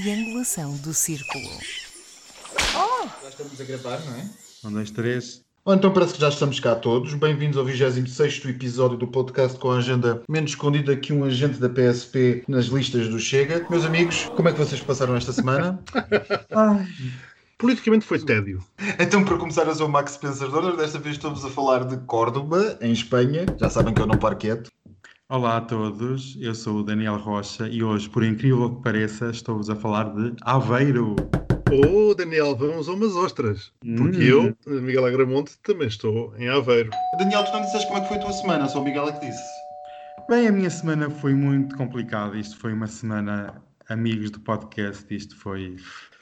triangulação do círculo. Já estamos a gravar, não é? Um, dois, três. Ou então parece que já estamos cá todos. Bem-vindos ao 26 episódio do podcast com a agenda menos escondida que um agente da PSP nas listas do Chega. Meus amigos, como é que vocês passaram esta semana? Politicamente foi tédio. então, para começar, eu sou o Max Spencer Donner. Desta vez estamos a falar de Córdoba, em Espanha. Já sabem que eu não paro quieto. Olá a todos, eu sou o Daniel Rocha e hoje, por incrível que pareça, estou-vos a falar de Aveiro. Oh, Daniel, vamos a umas ostras. Porque Hum. eu, Miguel Agramonte, também estou em Aveiro. Daniel, tu não disseste como é que foi a tua semana, só o Miguel é que disse. Bem, a minha semana foi muito complicada. Isto foi uma semana, amigos do podcast, isto foi.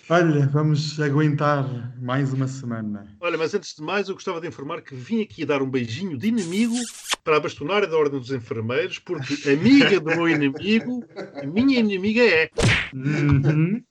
Olha, vamos aguentar mais uma semana. Olha, mas antes de mais, eu gostava de informar que vim aqui dar um beijinho de inimigo para a bastonária da Ordem dos Enfermeiros, porque amiga do meu inimigo, a minha inimiga é. Uhum.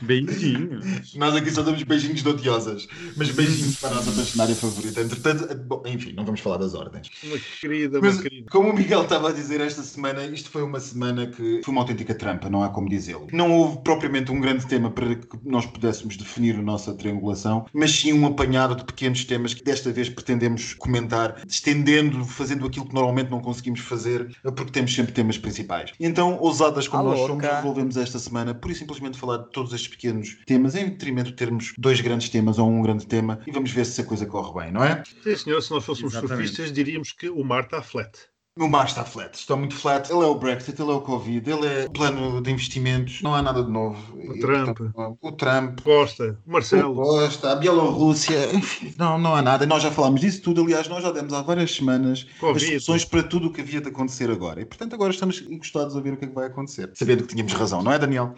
Beijinhos. Nós aqui só damos beijinhos de odiosas, mas beijinhos para a nossa personagem favorita. Entretanto, bom, enfim, não vamos falar das ordens. Uma querida, uma Mas, querida. como o Miguel estava a dizer esta semana, isto foi uma semana que foi uma autêntica trampa, não há como dizê-lo. Não houve propriamente um grande tema para que nós pudéssemos definir a nossa triangulação, mas sim um apanhado de pequenos temas que desta vez pretendemos comentar, estendendo, fazendo aquilo que normalmente não conseguimos fazer, porque temos sempre temas principais. Então, ousadas como nós somos, resolvemos esta semana, por e simplesmente falar de todos estes pequenos temas, em detrimento de termos dois grandes temas ou um grande tema, e vamos ver se a coisa corre bem, não é? Sim, senhor, se nós fôssemos Exatamente. surfistas, diríamos que o mar está flat. O mar está flat, está muito flat. Ele é o Brexit, ele é o Covid, ele é o plano de investimentos, não há nada de novo. O E, Trump. portanto, o Trump, Costa, o o Marcelo. Costa, a Bielorrússia, enfim, não, não há nada. Nós já falámos disso tudo, aliás, nós já demos há várias semanas as Covid. soluções para tudo o que havia de acontecer agora. E portanto agora estamos encostados a ver o que é que vai acontecer. Sabendo que tínhamos razão, não é, Daniel?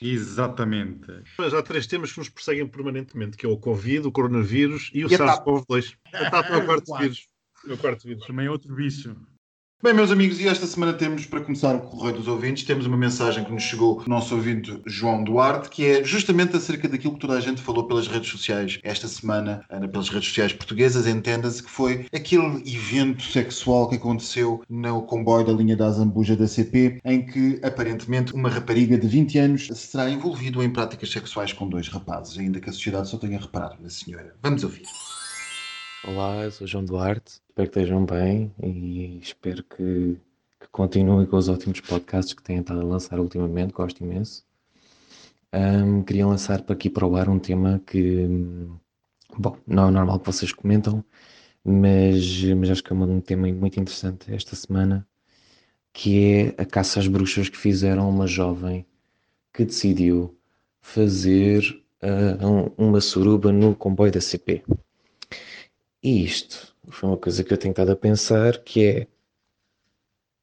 Exatamente. Mas há três temas que nos perseguem permanentemente, que é o Covid, o coronavírus e o E a TAP. SARS-CoV-2. A TAP é o quarto vírus. É o quarto vírus. Também outro bicho. Bem, meus amigos, e esta semana temos, para começar o Correio dos Ouvintes, temos uma mensagem que nos chegou do nosso ouvinte João Duarte, que é justamente acerca daquilo que toda a gente falou pelas redes sociais esta semana, pelas redes sociais portuguesas, entenda-se que foi aquele evento sexual que aconteceu no comboio da linha da Azambuja da CP, em que aparentemente uma rapariga de 20 anos será envolvida em práticas sexuais com dois rapazes, ainda que a sociedade só tenha reparado na senhora. Vamos ouvir. Olá, eu sou João Duarte, espero que estejam bem e espero que, que continuem com os ótimos podcasts que têm estado a lançar ultimamente, gosto imenso. Ahm, queria lançar para aqui para o ar um tema que, bom, não é normal que vocês comentam, mas, mas acho que é um tema muito interessante esta semana, que é a caça às bruxas que fizeram uma jovem que decidiu fazer ah, um- uma suruba no comboio da CP. E isto foi uma coisa que eu tenho estado a pensar, que é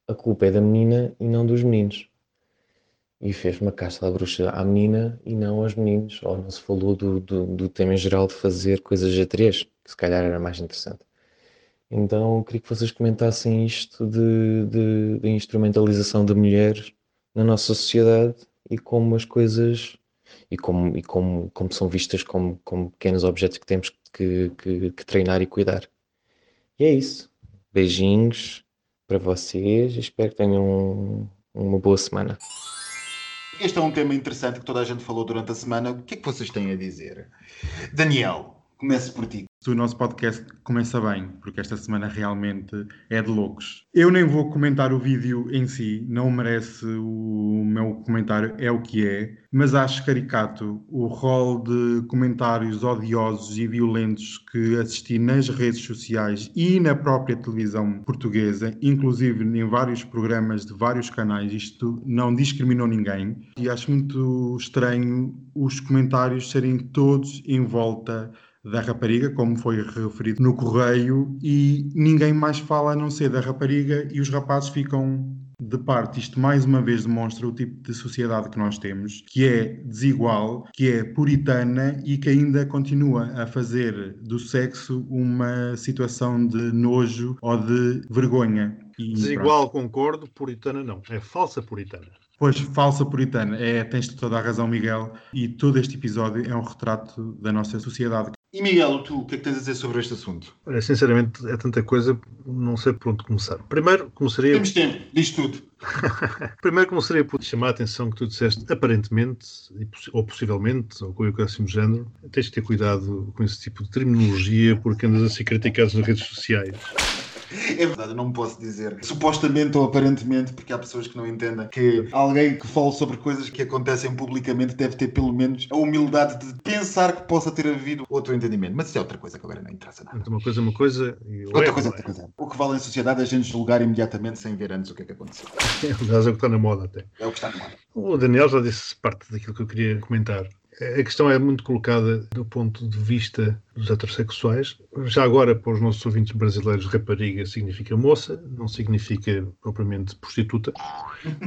a culpa é da menina e não dos meninos. E fez uma caça da bruxa à menina e não aos meninos. Ou não se falou do, do, do tema em geral de fazer coisas a três, que se calhar era mais interessante. Então queria que vocês comentassem isto de, de, de instrumentalização da mulher na nossa sociedade e como as coisas e como, e como, como são vistas como, como pequenos objetos que temos que, que, que treinar e cuidar. E é isso. Beijinhos para vocês. Espero que tenham um- uma boa semana. Este é um tema interessante que toda a gente falou durante a semana. O que é que vocês têm a dizer? Daniel, comece por ti. O nosso podcast começa bem, porque esta semana realmente é de loucos. Eu nem vou comentar o vídeo em si, não merece o meu comentário, é o que é, mas acho caricato o rol de comentários odiosos e violentos que assisti nas redes sociais e na própria televisão portuguesa, inclusive em vários programas de vários canais. Isto não discriminou ninguém e acho muito estranho os comentários serem todos em volta da rapariga, como foi referido no correio, e ninguém mais fala a não ser da rapariga e os rapazes ficam de parte. Isto mais uma vez demonstra o tipo de sociedade que nós temos, que é desigual, que é puritana e que ainda continua a fazer do sexo uma situação de nojo ou de vergonha. E, pronto. Desigual, concordo, puritana não. É falsa puritana. Pois, falsa puritana. É, tens toda a razão, Miguel. E todo este episódio é um retrato da nossa sociedade. E Miguel, tu, o que é que tens a dizer sobre este assunto? Olha, sinceramente, é tanta coisa, não sei por onde começar. Primeiro, começaria. Temos tempo, diz tudo. Primeiro começaria por chamar a atenção que tu disseste aparentemente, ou possivelmente, ou com o próximo género, tens de ter cuidado com esse tipo de terminologia porque andas a ser criticado nas redes sociais. É verdade, eu não posso dizer supostamente ou aparentemente, porque há pessoas que não entendem que alguém que fale sobre coisas que acontecem publicamente deve ter pelo menos a humildade de pensar que possa ter havido outro entendimento. Mas isso é outra coisa que agora não interessa nada. Uma coisa é uma coisa. E outra coisa é outra coisa. O que vale em sociedade é a gente julgar imediatamente sem ver antes o que é que aconteceu. Aliás, é o que está na moda até. É o que está na moda. O Daniel já disse parte daquilo que eu queria comentar. A questão é muito colocada do ponto de vista dos heterossexuais. Já agora, para os nossos ouvintes brasileiros, rapariga significa moça, não significa propriamente prostituta,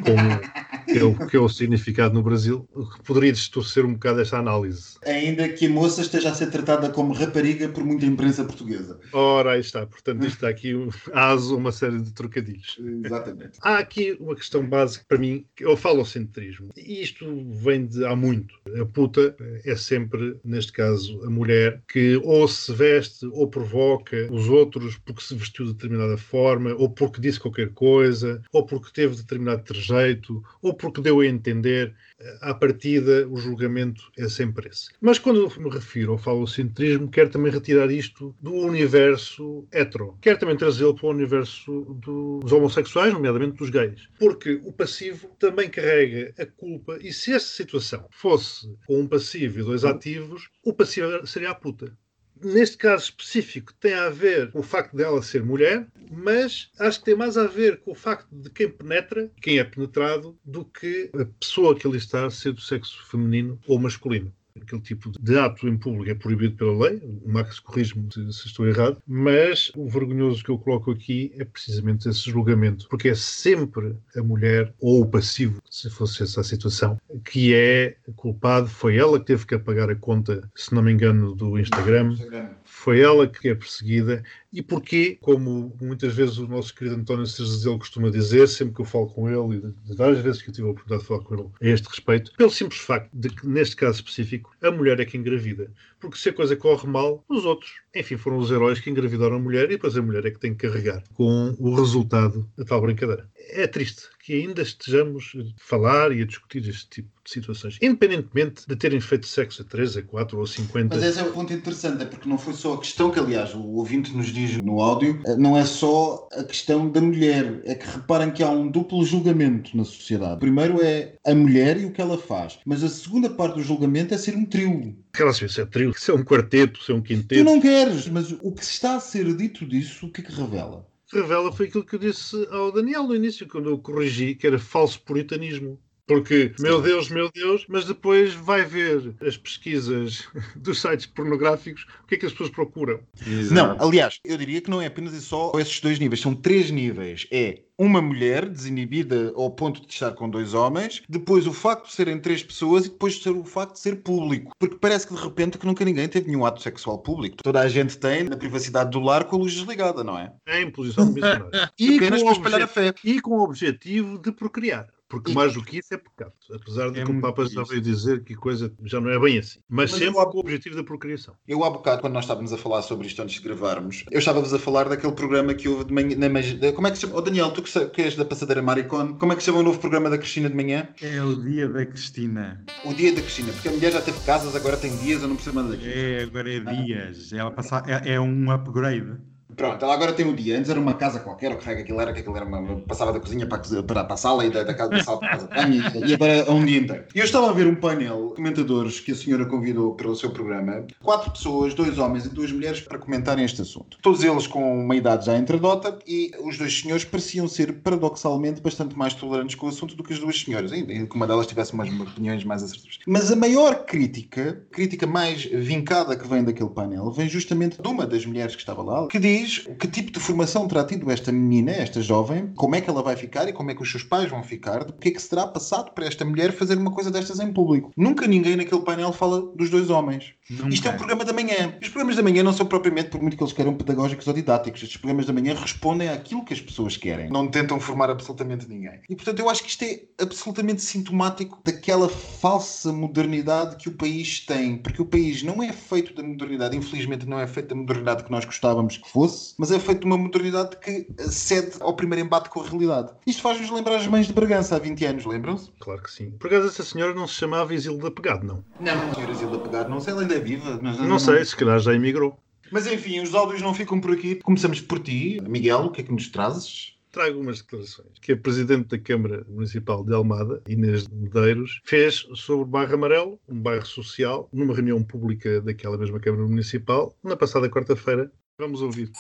como é o que é o significado no Brasil, o que poderia distorcer um bocado esta análise. Ainda que a moça esteja a ser tratada como rapariga por muita imprensa portuguesa. Ora, aí está. Portanto, isto está aqui um aso uma série de trocadilhos. Exatamente. Há aqui uma questão básica para mim, que eu falo centrismo. E isto vem de há muito. A puta é sempre, neste caso, a mulher que ou se veste ou provoca os outros porque se vestiu de determinada forma, ou porque disse qualquer coisa, ou porque teve determinado trejeito, ou porque deu a entender. À partida, o julgamento é sempre esse. Mas quando me refiro ao falocentrismo, quero também retirar isto do universo hetero. Quero também trazê-lo para o universo dos homossexuais, nomeadamente dos gays. Porque o passivo também carrega a culpa, e se essa situação fosse com um passivo e dois ativos, o passivo seria a puta neste caso específico, tem a ver com o facto dela ser mulher, mas acho que tem mais a ver com o facto de quem penetra, quem é penetrado, do que a pessoa que ali está ser do sexo feminino ou masculino aquele tipo de ato em público é proibido pela lei, Max corrige-me se, se, estou errado, mas o vergonhoso que eu coloco aqui é precisamente esse julgamento, porque é sempre a mulher ou o passivo, se fosse essa a situação, que é culpado, foi ela que teve que apagar a conta, se não me engano, do Instagram, foi ela que é perseguida, e porquê, como muitas vezes o nosso querido António Cerzelo costuma dizer, sempre que eu falo com ele, e de várias vezes que eu tive a oportunidade de falar com ele a este respeito, pelo simples facto de que, neste caso específico, a mulher é que engravida. Porque se a coisa corre mal, os outros, enfim, foram os heróis que engravidaram a mulher e depois a mulher é que tem que carregar com o resultado da tal brincadeira. É triste que ainda estejamos a falar e a discutir este tipo de situações, independentemente de terem feito sexo a 3, a 4 ou a 50. Mas esse é o ponto interessante, é porque não foi só a questão que, aliás, o ouvinte nos diz no áudio, não é só a questão da mulher, é que reparem que há um duplo julgamento na sociedade. O primeiro é a mulher e o que ela faz, mas a segunda parte do julgamento é ser um trio. Relação, se é trio, se é um quarteto, se é um quinteto. Tu não queres, mas o que está a ser dito disso, o que é que revela? Revela foi aquilo que eu disse ao Daniel no início, quando eu corrigi, que era falso puritanismo. Porque, meu Deus, meu Deus, mas depois vai ver as pesquisas dos sites pornográficos, o que é que as pessoas procuram. Exato. Não, aliás, eu diria que não é apenas só esses dois níveis, são três níveis. É uma mulher desinibida ao ponto de estar com dois homens, depois o facto de serem três pessoas e depois o facto de ser público. Porque parece que de repente que nunca ninguém teve nenhum ato sexual público. Toda a gente tem na privacidade do lar com a luz desligada, não é? É em posição de missionário. e apenas para espalhar a fé. E com o objetivo de procriar. Porque mais do que isso é pecado. Apesar de é que o Papa já veio dizer que a coisa já não é bem assim. Mas, Mas sempre com o objetivo da procriação. Eu, há bocado, quando nós estávamos a falar sobre isto antes de gravarmos, eu estava-vos a falar daquele programa que houve de manhã. Na, como é que se chama? Oh, Daniel, tu que, és da Passadeira Maricone, como é que se chama o novo programa da Cristina de manhã? É o Dia da Cristina. O Dia da Cristina, porque a mulher já teve casas, agora tem dias, eu não percebo nada daquilo. É, agora é dias. Ela passa, é, é um upgrade. Pronto, ela agora tem um dia. Antes era uma casa qualquer, o que raio aquilo era, que aquilo era uma, passava da cozinha para a, para, para a sala e da, da casa, da sala para a casa de banho e, agora é um dia inteiro. E eu estava a ver um painel de comentadores que a senhora convidou para o seu programa. Quatro pessoas, dois homens e duas mulheres, para comentarem este assunto. Todos eles com uma idade já entradota e os dois senhores pareciam ser, paradoxalmente, bastante mais tolerantes com o assunto do que as duas senhoras, ainda que uma delas tivesse umas opiniões mais assertivas. Mas a maior crítica, crítica mais vincada que vem daquele painel, vem justamente de uma das mulheres que estava lá, que diz depois, que tipo de formação terá tido esta menina, esta jovem, como é que ela vai ficar e como é que os seus pais vão ficar, o que é que será passado para esta mulher fazer uma coisa destas em público. Nunca ninguém naquele painel fala dos dois homens. Nunca. Isto é um programa da manhã. Os programas da manhã não são propriamente, por muito que eles queiram, pedagógicos ou didáticos. Estes programas da manhã respondem àquilo que as pessoas querem. Não tentam formar absolutamente ninguém. E, portanto, eu acho que isto é absolutamente sintomático daquela falsa modernidade que o país tem. Porque o país não é feito da modernidade, infelizmente não é feito da modernidade que nós gostávamos que fosse, mas é feito de uma modernidade que cede ao primeiro embate com a realidade. Isto faz-nos lembrar as mães de Bragança há 20 anos, lembram-se? Claro que sim. Por acaso essa senhora não se chamava Isilda Pegado, não? Não, senhora Zilda Pegar, não sei, ela ainda é viva. Mas Não sei, se calhar já emigrou. Mas enfim, os áudios não ficam por aqui. Começamos por ti, Miguel, o que é que nos trazes? Trago umas declarações que a Presidente da Câmara Municipal de Almada, Inês de Medeiros, fez sobre o bairro Amarelo, um bairro social, numa reunião pública daquela mesma Câmara Municipal, na passada quarta-feira. Vamos ouvir.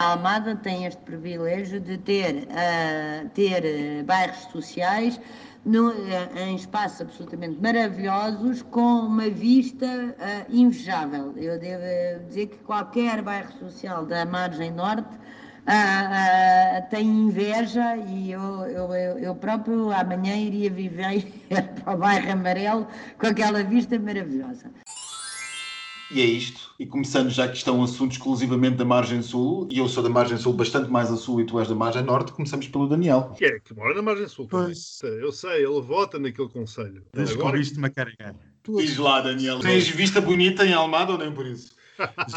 A Almada tem este privilégio de ter, ah, ter bairros sociais no- ah, em espaços absolutamente maravilhosos, com uma vista ah, invejável. Eu devo dizer que qualquer bairro social da margem norte ah, ah, tem inveja e eu, eu, eu, eu próprio amanhã iria viver para o bairro amarelo com aquela vista maravilhosa. E é isto. E começando, já que estão assuntos exclusivamente da margem sul, e eu sou da margem sul bastante mais a sul e tu és da margem norte, começamos pelo Daniel. Que é que mora na margem sul. também. Pois. Eu sei, ele vota naquele conselho. Agora, Descobriste-me a carregar. Diz lá, Daniel. Tens vista bonita em Almada ou nem por isso?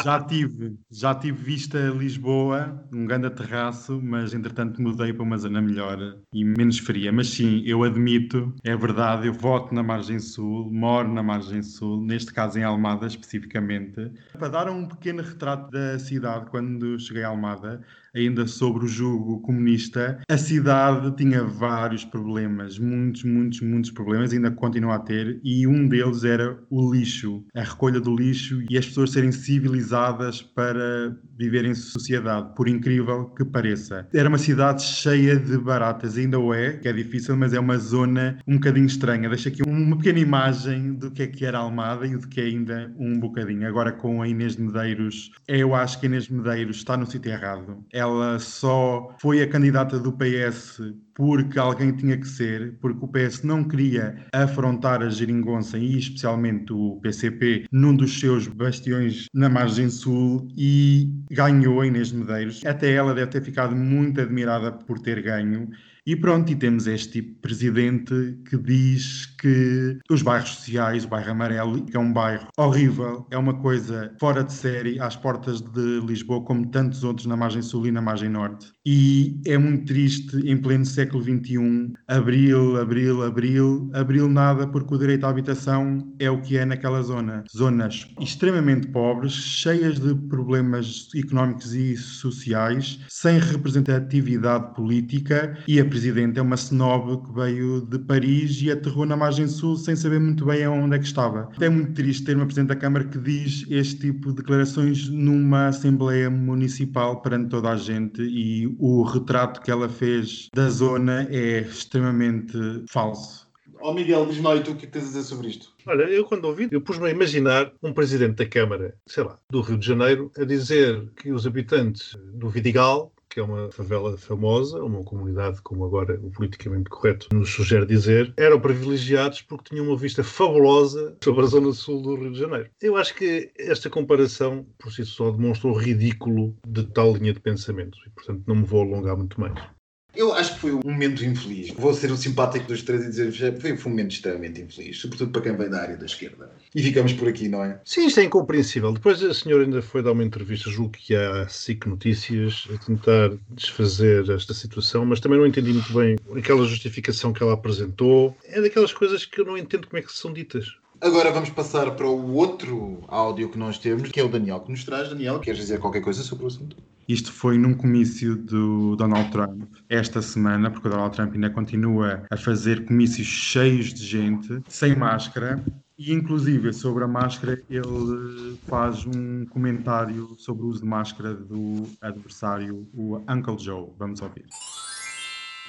Já tive, já tive vista Lisboa, um grande terraço, mas entretanto mudei para uma zona melhor e menos fria. Mas sim, eu admito, é verdade, eu voto na margem sul, moro na margem sul, neste caso em Almada especificamente. Para dar um pequeno retrato da cidade, quando cheguei a Almada, ainda sobre o jugo comunista, a cidade tinha vários problemas, muitos, muitos, muitos problemas, ainda continua a ter, e um deles era o lixo, a recolha do lixo e as pessoas serem civilizadas para viver em sociedade, por incrível que pareça. Era uma cidade cheia de baratas, ainda o é, que é difícil, mas é uma zona um bocadinho estranha. Deixa aqui uma pequena imagem do que é que era Almada e do que é ainda um bocadinho. Agora com a Inês de Medeiros, eu acho que a Inês de Medeiros está no sítio errado. Ela só foi a candidata do PS porque alguém tinha que ser, porque o PS não queria afrontar a geringonça e especialmente o PCP num dos seus bastiões na margem sul e ganhou a Inês de Medeiros. Até ela deve ter ficado muito admirada por ter ganho. E pronto, e temos este presidente que diz que os bairros sociais, o bairro amarelo, que é um bairro horrível, é uma coisa fora de série, às portas de Lisboa, como tantos outros na margem sul e na margem norte. E é muito triste, em pleno século XXI, abril, abril, abril, abril nada, porque o direito à habitação é o que é naquela zona. Zonas extremamente pobres, cheias de problemas económicos e sociais, sem representatividade política, e a Presidente é uma snob que veio de Paris e aterrou na margem sul sem saber muito bem aonde é que estava. É muito triste ter uma Presidente da Câmara que diz este tipo de declarações numa Assembleia Municipal perante toda a gente e o retrato que ela fez da zona é extremamente falso. Ó Miguel, diz-me e tu o que é que tens a dizer sobre isto? Olha, eu quando ouvi, eu pus-me a imaginar um presidente da Câmara, sei lá, do Rio de Janeiro, a dizer que os habitantes do Vidigal, que é uma favela famosa, uma comunidade, como agora o politicamente correto nos sugere dizer, eram privilegiados porque tinham uma vista fabulosa sobre a zona sul do Rio de Janeiro. Eu acho que esta comparação, por si só, demonstra o ridículo de tal linha de pensamento e, portanto, não me vou alongar muito mais. Eu acho que foi um momento infeliz. Vou ser o simpático dos três e dizer que foi foi um momento extremamente infeliz, sobretudo para quem vem da área da esquerda. E ficamos por aqui, não é? Sim, isto é incompreensível. Depois a senhora ainda foi dar uma entrevista, julgo que à SIC Notícias, a tentar desfazer esta situação, mas também não entendi muito bem aquela justificação que ela apresentou. É daquelas coisas que eu não entendo como é que são ditas. Agora vamos passar para o outro áudio que nós temos, que é o Daniel que nos traz. Daniel, queres dizer qualquer coisa sobre o assunto? Isto foi num comício do Donald Trump esta semana, porque o Donald Trump ainda continua a fazer comícios cheios de gente, sem máscara. E, inclusive, sobre a máscara, ele faz um comentário sobre o uso de máscara do adversário, o Uncle Joe. Vamos ouvir.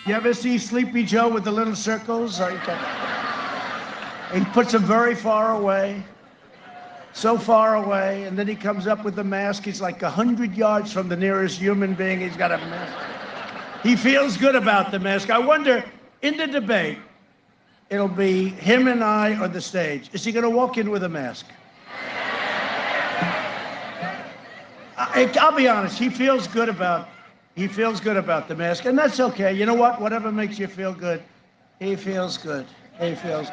You ever see Sleepy Joe with the little circles? He puts them very far away. So far away, and then he comes up with the mask. He's like a hundred yards from the nearest human being. He's got a mask. He feels good about the mask. I wonder, in the debate, it'll be him and I on the stage. Is he going to walk in with a mask? I, I'll be honest. He feels good about. He feels good about the mask, and that's okay. You know what? Whatever makes you feel good, he feels good. He feels.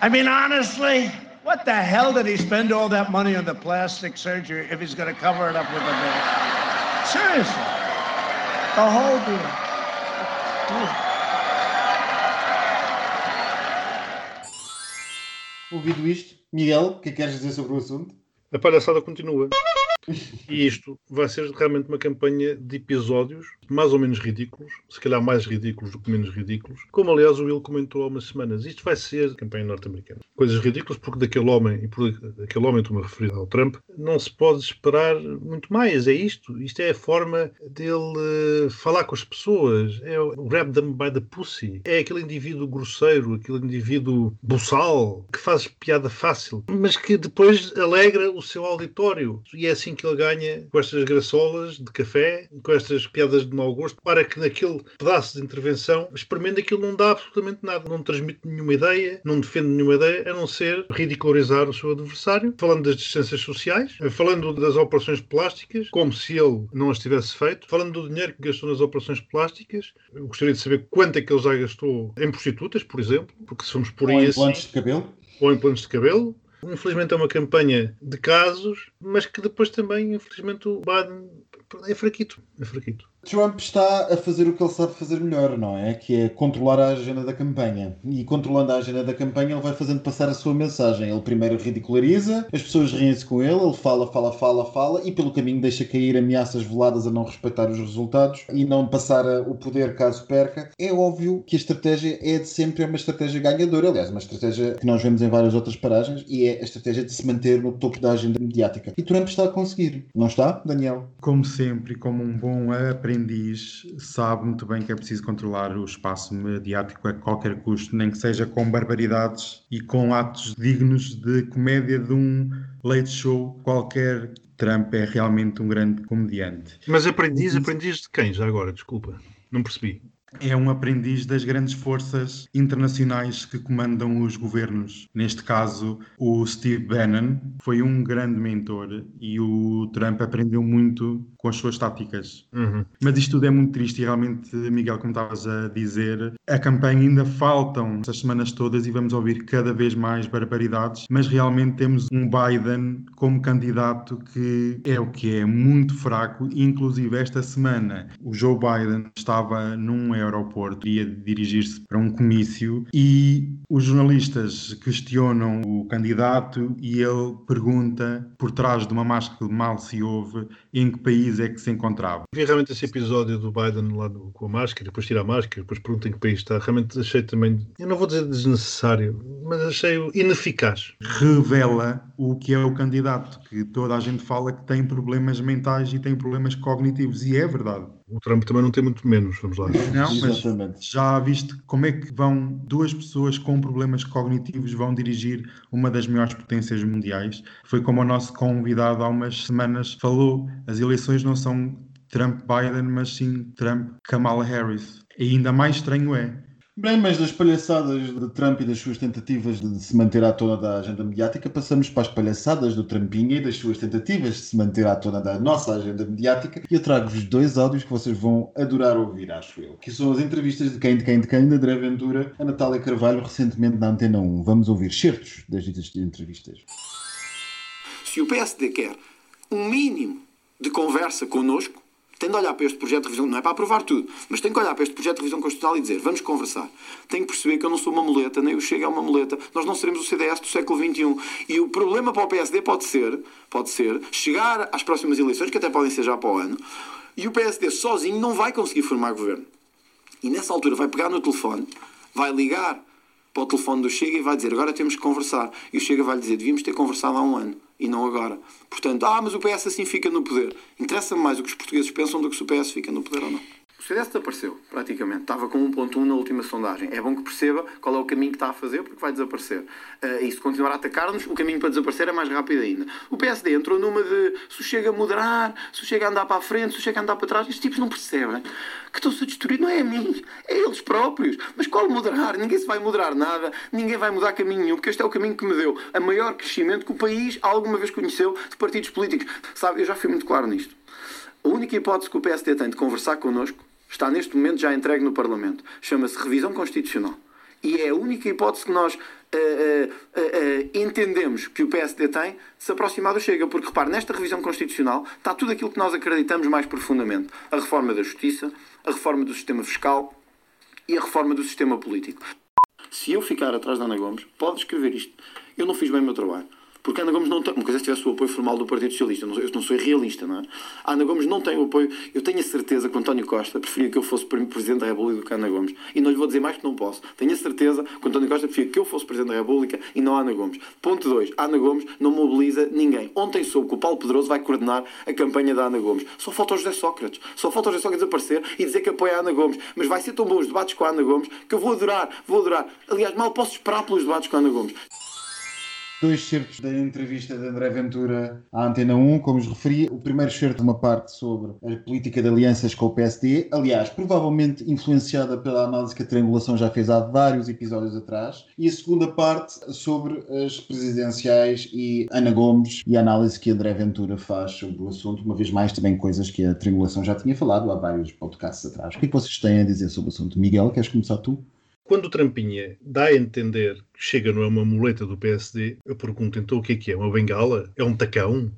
I mean, honestly, what the hell did he spend all that money on the plastic surgery if he's going to cover it up with a mask? Seriously, the whole deal. Ouvido isto, Miguel, o que é que queres dizer sobre o assunto? A palhaçada continua. E isto vai ser realmente uma campanha de episódios mais ou menos ridículos, se calhar mais ridículos do que menos ridículos, como aliás o Will comentou há umas semanas. Isto vai ser campanha norte-americana. Coisas ridículas porque daquele homem, e por aquele homem estou-me a referir ao Trump, não se pode esperar muito mais. É isto. Isto é a forma dele uh, falar com as pessoas. É o grab them by the pussy. É aquele indivíduo grosseiro, aquele indivíduo buçal, que faz piada fácil, mas que depois alegra o seu auditório. E é assim que ele ganha com estas graçolas de café, com estas piadas de mau gosto, para que naquele pedaço de intervenção experimente aquilo não dá absolutamente nada, não transmite nenhuma ideia, não defende nenhuma ideia, a não ser ridicularizar o seu adversário, falando das distâncias sociais, falando das operações plásticas, como se ele não as tivesse feito, falando do dinheiro que gastou nas operações plásticas. Eu gostaria de saber quanto é que ele já gastou em prostitutas, por exemplo, porque se formos por Ou aí implantes assim, de cabelo? ou em planos de cabelo. Infelizmente é uma campanha de casos, mas que depois também, infelizmente, o Biden é fraquito. É fraquito. Trump está a fazer o que ele sabe fazer melhor, não é? Que é controlar a agenda da campanha. E controlando a agenda da campanha, ele vai fazendo passar a sua mensagem. Ele primeiro ridiculariza, as pessoas riem-se com ele, ele fala, fala, fala, fala, e pelo caminho deixa cair ameaças veladas a não respeitar os resultados e não passar o poder caso perca. É óbvio que a estratégia é de sempre uma estratégia ganhadora. Aliás, uma estratégia que nós vemos em várias outras paragens e é a estratégia de se manter no topo da agenda mediática. E Trump está a conseguir. Não está, Daniel? Como sempre, como um bom aprendiz, sabe muito bem que é preciso controlar o espaço mediático a qualquer custo, nem que seja com barbaridades e com atos dignos de comédia de um late show qualquer. Trump é realmente um grande comediante. Mas aprendiz, aprendiz de quem já agora? Desculpa, não percebi. É um aprendiz das grandes forças internacionais que comandam os governos. Neste caso, o Steve Bannon foi um grande mentor e o Trump aprendeu muito com as suas táticas. Uhum. Mas isto tudo é muito triste e realmente, Miguel, como estavas a dizer, a campanha ainda faltam essas semanas todas e vamos ouvir cada vez mais barbaridades, mas realmente temos um Biden como candidato que é o que é, muito fraco. Inclusive, esta semana, o Joe Biden estava num aeroporto, ia dirigir-se para um comício e os jornalistas questionam o candidato e ele pergunta, por trás de uma máscara que mal se ouve, em que país é que se encontrava. Vi realmente esse episódio do Biden lá no- com a máscara, depois tira a máscara, depois pergunta em que país está. Realmente achei também, eu não vou dizer desnecessário, mas achei ineficaz. Revela o que é o candidato, que toda a gente fala que tem problemas mentais e tem problemas cognitivos, e é verdade. O Trump também não tem muito menos, vamos lá. Não, mas Exatamente. já viste como é que vão duas pessoas com problemas cognitivos vão dirigir uma das maiores potências mundiais? Foi como o nosso convidado há umas semanas falou: as eleições não são Trump-Biden, mas sim Trump-Kamala Harris. E ainda mais estranho é. Bem, mas das palhaçadas de Trump e das suas tentativas de se manter à tona da agenda mediática, passamos para as palhaçadas do Trumpinha e das suas tentativas de se manter à tona da nossa agenda mediática. E eu trago-vos dois áudios que vocês vão adorar ouvir, acho eu. Que são as entrevistas de quem, de quem, de quem, da André Ventura, a Natália Carvalho, recentemente na Antena 1. Vamos ouvir certos das ditas entrevistas. Se o PSD quer um mínimo de conversa connosco, tem de olhar para este projeto de revisão, não é para aprovar tudo, mas tem que olhar para este projeto de revisão constitucional e dizer, vamos conversar. Tem que perceber que eu não sou uma muleta, nem o Chega é uma muleta, nós não seremos o CDS do século XXI. E o problema para o PSD pode ser, pode ser, chegar às próximas eleições, que até podem ser já para o ano, e o PSD sozinho não vai conseguir formar governo. E nessa altura vai pegar no telefone, vai ligar para o telefone do Chega e vai dizer agora temos que conversar. E o Chega vai dizer devíamos ter conversado há um ano e não agora. Portanto, ah, mas o PS assim fica no poder. Interessa-me mais o que os portugueses pensam do que se o PS fica no poder ou não. O CDS desapareceu, praticamente. Estava com 1.1 na última sondagem. É bom que perceba qual é o caminho que está a fazer, porque vai desaparecer. Uh, e se continuar a atacar-nos, o caminho para desaparecer é mais rápido ainda. O PSD entrou numa de se chega a moderar, se chega a andar para a frente, se chega a andar para trás. Estes tipos não percebem que estão-se a destruir. Não é a mim, é eles próprios. Mas qual moderar? Ninguém se vai moderar nada, ninguém vai mudar caminho nenhum, porque este é o caminho que me deu a maior crescimento que o país alguma vez conheceu de partidos políticos. Sabe, eu já fui muito claro nisto. A única hipótese que o PSD tem de conversar connosco Está neste momento já entregue no Parlamento. Chama-se revisão constitucional. E é a única hipótese que nós uh, uh, uh, entendemos que o PSD tem se aproximar do Chega. Porque, repare, nesta revisão constitucional está tudo aquilo que nós acreditamos mais profundamente. A reforma da justiça, a reforma do sistema fiscal e a reforma do sistema político. Se eu ficar atrás da Ana Gomes, pode escrever isto. Eu não fiz bem o meu trabalho. Porque Ana Gomes não tem. Uma coisa é se tivesse o apoio formal do Partido Socialista. Eu não, eu não sou realista, não é? A Ana Gomes não tem o apoio. Eu tenho a certeza que António Costa preferia que eu fosse Presidente da República que Ana Gomes. E não lhe vou dizer mais que não posso. Tenho a certeza que António Costa preferia que eu fosse Presidente da República e não Ana Gomes. Ponto 2. A Ana Gomes não mobiliza ninguém. Ontem soube que o Paulo Pedroso vai coordenar a campanha da Ana Gomes. Só falta o José Sócrates. Só falta o José Sócrates aparecer e dizer que apoia a Ana Gomes. Mas vai ser tão bom os debates com a Ana Gomes que eu vou adorar. Vou adorar. Aliás, mal posso esperar pelos debates com a Ana Gomes dois certos da entrevista de André Ventura à Antena 1, como os referi. O primeiro certo uma parte sobre a política de alianças com o PSD, aliás, provavelmente influenciada pela análise que a triangulação já fez há vários episódios atrás. E a segunda parte sobre as presidenciais e Ana Gomes e a análise que André Ventura faz sobre o assunto, uma vez mais também coisas que a triangulação já tinha falado há vários podcasts atrás. O que, é que vocês têm a dizer sobre o assunto? Miguel, queres começar tu? Quando o Trampinha dá a entender que chega não é uma muleta do PSD, eu pergunto então o que é que é? Uma bengala? É um tacão?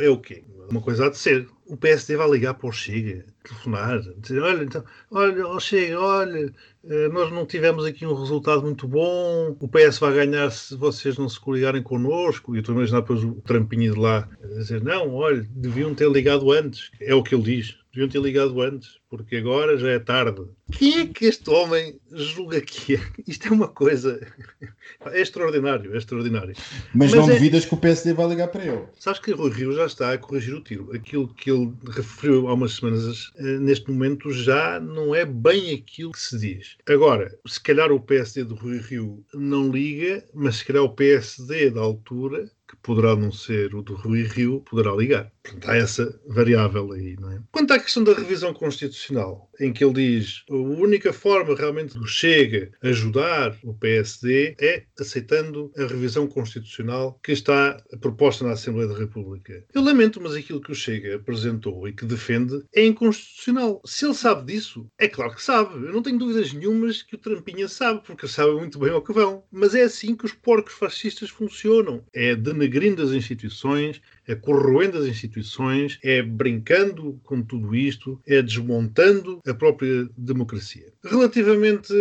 É o quê? Uma coisa há de ser. O PSD vai ligar para o Chega, telefonar, dizer, olha, então, olha, oh Chega, olha, eh, nós não tivemos aqui um resultado muito bom, o PS vai ganhar se vocês não se coligarem connosco, e eu estou a imaginar depois o Trampinha de lá dizer, não, olha, deviam ter ligado antes, é o que ele diz Deviam ter ligado antes, porque agora já é tarde. Quem é que este homem julga que é? Isto é uma coisa. É extraordinário, é extraordinário. Mas, Mas não é... duvidas que o PSD vai ligar para ele. Sabes que o Rio já está a corrigir o tiro. Aquilo que ele referiu há umas semanas, eh, neste momento, já não é bem aquilo que se diz. Agora, se calhar o PSD do Rui Rio não liga, mas se calhar o PSD da altura que poderá não ser o do Rui Rio, poderá ligar. Portanto, há essa variável aí, não é? Quanto à questão da revisão constitucional, em que ele diz a única forma realmente que chega ajudar o PSD é aceitando a revisão constitucional que está proposta na Assembleia da República. Eu lamento, mas aquilo que o Chega apresentou e que defende é inconstitucional. Se ele sabe disso, é claro que sabe. Eu não tenho dúvidas nenhumas que o Trampinha sabe, porque sabe muito bem ao que vão. Mas é assim que os porcos fascistas funcionam. É denegrindo as instituições, é corroendo as instituições, é brincando com tudo isto, é desmontando a própria democracia. Relativamente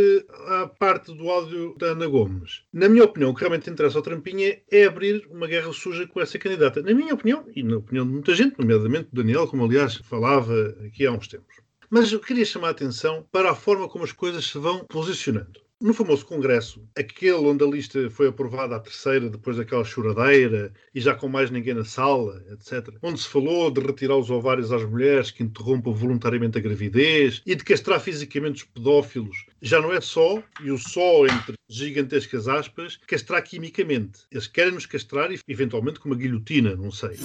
à parte do áudio da Ana Gomes, na minha opinião, o que realmente interessa ao Trampinha é abrir uma guerra suja com essa candidata. Na minha opinião, e na opinião de muita gente, nomeadamente o Daniel, como aliás falava aqui há uns tempos. Mas eu queria chamar a atenção para a forma como as coisas se vão posicionando. No famoso congresso, aquele onde a lista foi aprovada à terceira, depois daquela choradeira, e já com mais ninguém na sala, etc., onde se falou de retirar os ovários às mulheres que interrompam voluntariamente a gravidez e de castrar fisicamente os pedófilos, já não é só, e o só entre gigantescas aspas, castrar quimicamente. Eles querem nos castrar eventualmente com uma guilhotina, não sei.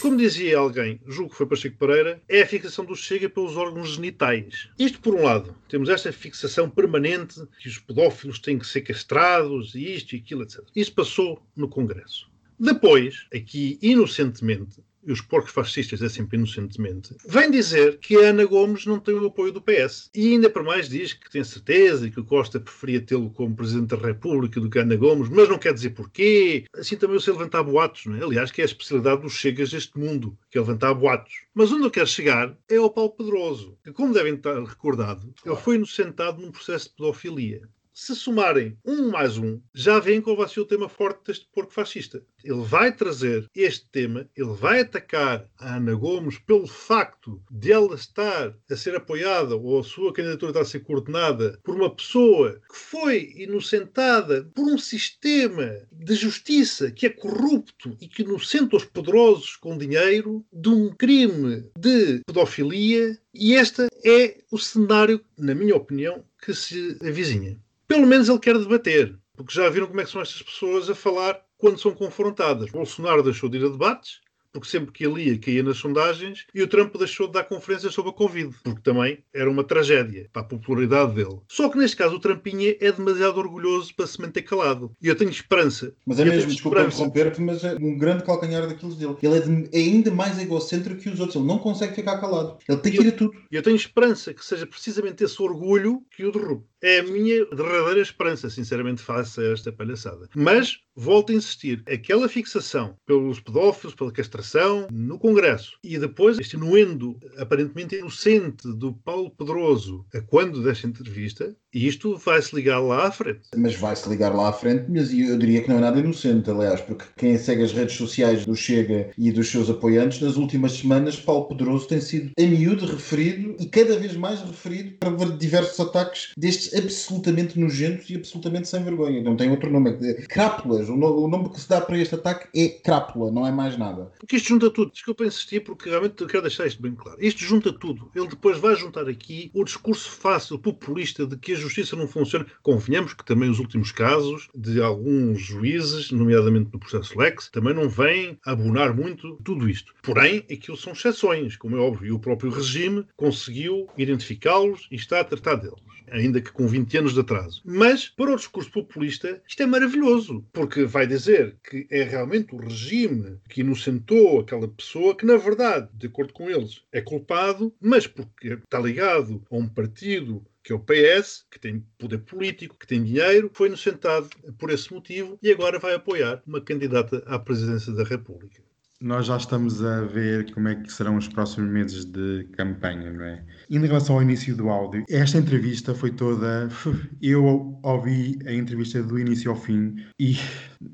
Como dizia alguém, julgo que foi Pacheco Pereira, é a fixação do Chega pelos órgãos genitais. Isto por um lado, temos esta fixação permanente que os pedófilos têm que ser castrados, e isto e aquilo, etc. Isso passou no Congresso. Depois, aqui inocentemente, os porcos fascistas é sempre inocentemente, vem dizer que a Ana Gomes não tem o apoio do PS. E ainda por mais diz que tem certeza e que o Costa preferia tê-lo como Presidente da República do que a Ana Gomes, mas não quer dizer porquê. Assim também eu sei levantar boatos, não é? Aliás, que é a especialidade dos chegas deste mundo, que é levantar boatos. Mas onde eu quero chegar é ao Paulo Pedroso, que, como devem estar recordados, ele foi inocentado num processo de pedofilia se somarem um mais um, já veem qual vai ser o tema forte deste porco fascista. Ele vai trazer este tema, ele vai atacar a Ana Gomes pelo facto de ela estar a ser apoiada ou a sua candidatura estar a ser coordenada por uma pessoa que foi inocentada por um sistema de justiça que é corrupto e que inocenta os poderosos com dinheiro de um crime de pedofilia. E este é o cenário, na minha opinião, que se avizinha. Pelo menos ele quer debater, porque já viram como é que são estas pessoas a falar quando são confrontadas. Bolsonaro deixou de ir a debates, porque sempre que ele ia caía nas sondagens, e o Trump deixou de dar conferências sobre a Covid, porque também era uma tragédia para a popularidade dele. Só que neste caso o Trumpinha é demasiado orgulhoso para se manter calado. E eu tenho esperança. Mas é mesmo, desculpa interromper-te, mas é um grande calcanhar daqueles dele. Ele é, de- é ainda mais egocêntrico que os outros. Ele não consegue ficar calado. Ele tem que ir a tudo. E eu tenho esperança que seja precisamente esse orgulho que o derrube. É a minha derradeira esperança, sinceramente, face a esta palhaçada. Mas, volto a insistir, aquela fixação pelos pedófilos, pela castração, no Congresso, e depois este inuendo aparentemente inocente do Paulo Pedroso, a quando desta entrevista, isto vai-se ligar lá à frente. Mas vai-se ligar lá à frente, mas eu diria que não é nada inocente, aliás, porque quem segue as redes sociais do Chega e dos seus apoiantes, nas últimas semanas, Paulo Pedroso tem sido a miúdo referido e cada vez mais referido para ver diversos ataques destes absolutamente nojentos e absolutamente sem vergonha. Não tem outro nome. É Crápulas. O no- o nome que se dá para este ataque é crápula, não é mais nada. Porque isto junta tudo. Desculpa insistir, porque realmente quero deixar isto bem claro. Isto junta tudo. Ele depois vai juntar aqui o discurso fácil, populista, de que justiça não funciona. Convenhamos que também os últimos casos de alguns juízes, nomeadamente no processo Lex, também não vêm abonar muito tudo isto. Porém, aquilo são exceções, como é óbvio, e o próprio regime conseguiu identificá-los e está a tratar deles. Ainda que com 20 anos de atraso. Mas, para o discurso populista, isto é maravilhoso, porque vai dizer que é realmente o regime que inocentou aquela pessoa que, na verdade, de acordo com eles, é culpado, mas porque está ligado a um partido que é o PS, que tem poder político, que tem dinheiro, foi inocentado por esse motivo e agora vai apoiar uma candidata à presidência da República. Nós já estamos a ver como é que serão os próximos meses de campanha, não é? Em relação ao início do áudio, esta entrevista foi toda. Eu ouvi a entrevista do início ao fim e,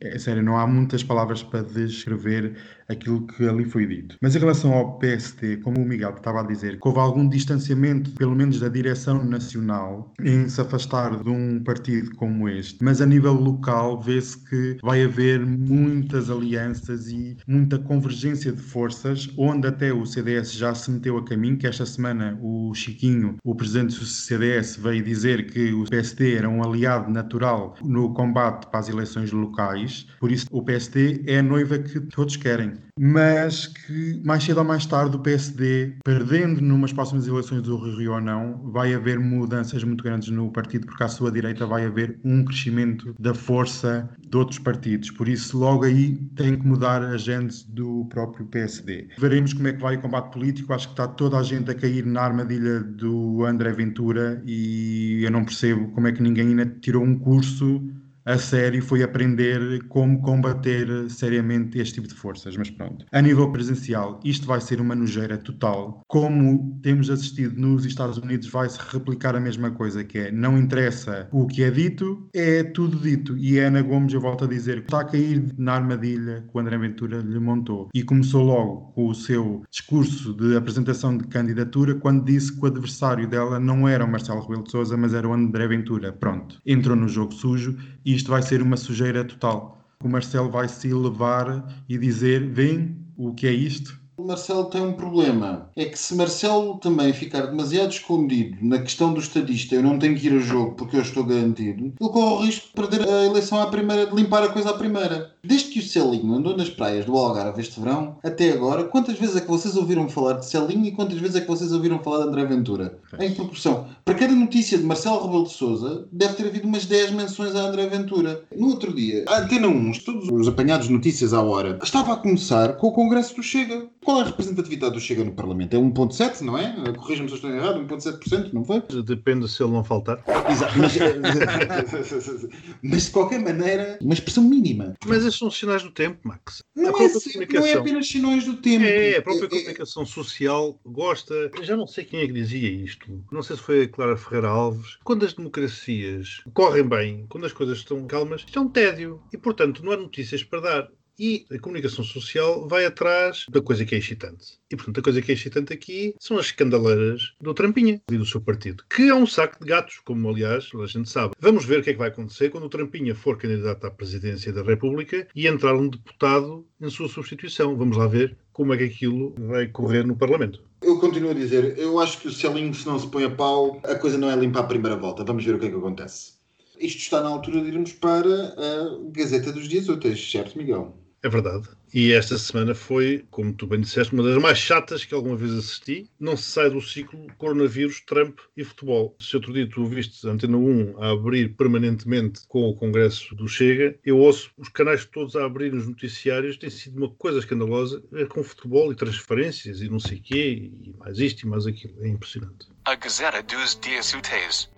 é sério, não há muitas palavras para descrever aquilo que ali foi dito. Mas em relação ao PST, como o Miguel estava a dizer, que houve algum distanciamento, pelo menos da direção nacional, em se afastar de um partido como este. Mas a nível local, vê-se que vai haver muitas alianças e muita convergência de forças, onde até o CDS já se meteu a caminho, que esta semana o Chiquinho, o presidente do CDS, veio dizer que o PSD era um aliado natural no combate para as eleições locais, por isso o PSD é a noiva que todos querem. Mas que mais cedo ou mais tarde o PSD, perdendo numas próximas eleições do Rio ou não, vai haver mudanças muito grandes no partido, porque à sua direita vai haver um crescimento da força de outros partidos. Por isso, logo aí tem que mudar a gênese do próprio PSD. Veremos como é que vai o combate político. Acho que está toda a gente a cair na armadilha do André Ventura e eu não percebo como é que ninguém ainda tirou um curso a sério foi aprender como combater seriamente este tipo de forças, mas pronto. A nível presencial, isto vai ser uma nojeira total. Como temos assistido nos Estados Unidos, vai-se replicar a mesma coisa, que é não interessa o que é dito, é tudo dito. E a Ana Gomes, eu volto a dizer, está a cair na armadilha que o André Ventura lhe montou. E começou logo com o seu discurso de apresentação de candidatura, quando disse que o adversário dela não era o Marcelo Rebelo de Sousa, mas era o André Ventura. Pronto, entrou no jogo sujo e isto vai ser uma sujeira total. O Marcelo vai se levar e dizer: vem, o que é isto? O Marcelo tem um problema. É que se Marcelo também ficar demasiado escondido na questão do estadista, eu não tenho que ir ao jogo porque eu estou garantido, ele corre o risco de perder a eleição à primeira, de limpar a coisa à primeira. Desde que o Celinho andou nas praias do Algarve este verão, até agora, quantas vezes é que vocês ouviram falar de Celinho e quantas vezes é que vocês ouviram falar de André Ventura? Em proporção. Para cada notícia de Marcelo Rebelo de Sousa, deve ter havido umas 10 menções a André Ventura. No outro dia, a Antena 1, todos os apanhados de notícias à hora, estava a começar com o Congresso do Chega. Qual é a representatividade do Chega no Parlamento? É 1,7, não é? Corrija-me se eu estou errado, 1,7%, não foi? Depende se ele não faltar. Exato. Mas, mas, de qualquer maneira, uma expressão mínima. Mas esses são sinais do tempo, Max. Não, é, assim, não é apenas sinais do tempo. É, a própria é, comunicação social gosta. Já não sei quem é que dizia isto. Não sei se foi a Clara Ferreira Alves. Quando as democracias correm bem, quando as coisas estão calmas, isto é um tédio. E, portanto, não há notícias para dar e a comunicação social vai atrás da coisa que é excitante. E, portanto, a coisa que é excitante aqui são as escandaleiras do Trampinha e do seu partido, que é um saco de gatos, como, aliás, a gente sabe. Vamos ver o que é que vai acontecer quando o Trampinha for candidato à presidência da República e entrar um deputado em sua substituição. Vamos lá ver como é que aquilo vai correr no Parlamento. Eu continuo a dizer, eu acho que o Celinho, se não se põe a pau, a coisa não é limpa à primeira volta. Vamos ver o que é que acontece. Isto está na altura de irmos para a Gazeta dos Dias Úteis, certo, Miguel? É verdade. E esta semana foi, como tu bem disseste, uma das mais chatas que alguma vez assisti. Não se sai do ciclo coronavírus, Trump e futebol. Se outro dia tu viste a Antena 1 a abrir permanentemente com o Congresso do Chega, eu ouço os canais todos a abrir nos noticiários. Tem sido uma coisa escandalosa é com futebol e transferências e não sei o quê, e mais isto e mais aquilo. É impressionante. A Gazeta dos Dias Úteis.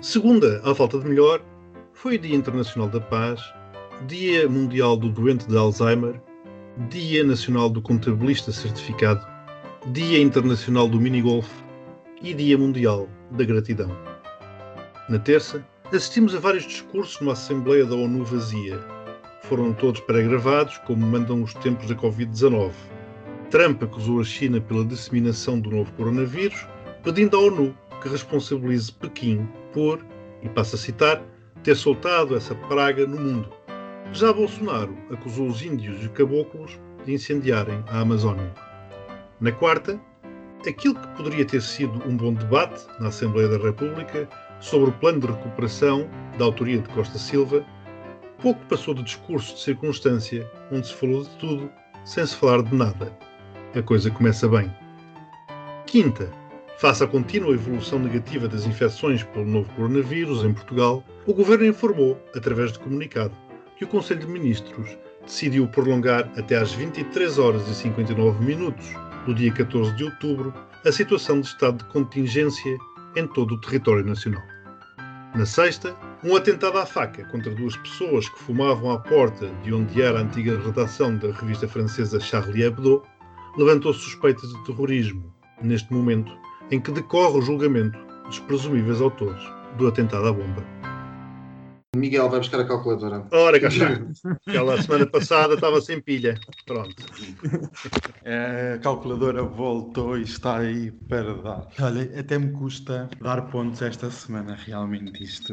Segunda, à falta de melhor, foi o Dia Internacional da Paz Dia Mundial do Doente de Alzheimer, Dia Nacional do Contabilista Certificado, Dia Internacional do Minigolf e Dia Mundial da Gratidão. Na terça, assistimos a vários discursos numa Assembleia da ONU vazia. Foram todos pré-gravados, como mandam os tempos da Covid-19. Trump acusou a China pela disseminação do novo coronavírus, pedindo à ONU que responsabilize Pequim por, e passo a citar, ter soltado essa praga no mundo. Já Bolsonaro acusou os índios e caboclos de incendiarem a Amazónia. Na quarta, aquilo que poderia ter sido um bom debate na Assembleia da República sobre o plano de recuperação da autoria de Costa Silva, pouco passou de discurso de circunstância onde se falou de tudo sem se falar de nada. A coisa começa bem. Quinta, face à contínua evolução negativa das infecções pelo novo coronavírus em Portugal, o governo informou, através de comunicado, que o Conselho de Ministros decidiu prolongar até às 23 horas e 59 minutos do dia 14 de outubro a situação de estado de contingência em todo o território nacional. Na sexta, um atentado à faca contra duas pessoas que fumavam à porta de onde era a antiga redação da revista francesa Charlie Hebdo levantou suspeitas de terrorismo, neste momento em que decorre o julgamento dos presumíveis autores do atentado à bomba. Miguel vai buscar a calculadora. Ora, cá está. Aquela semana passada estava sem pilha. Pronto. É, a calculadora voltou e está aí para dar. Olha, até me custa dar pontos esta semana, realmente, isto.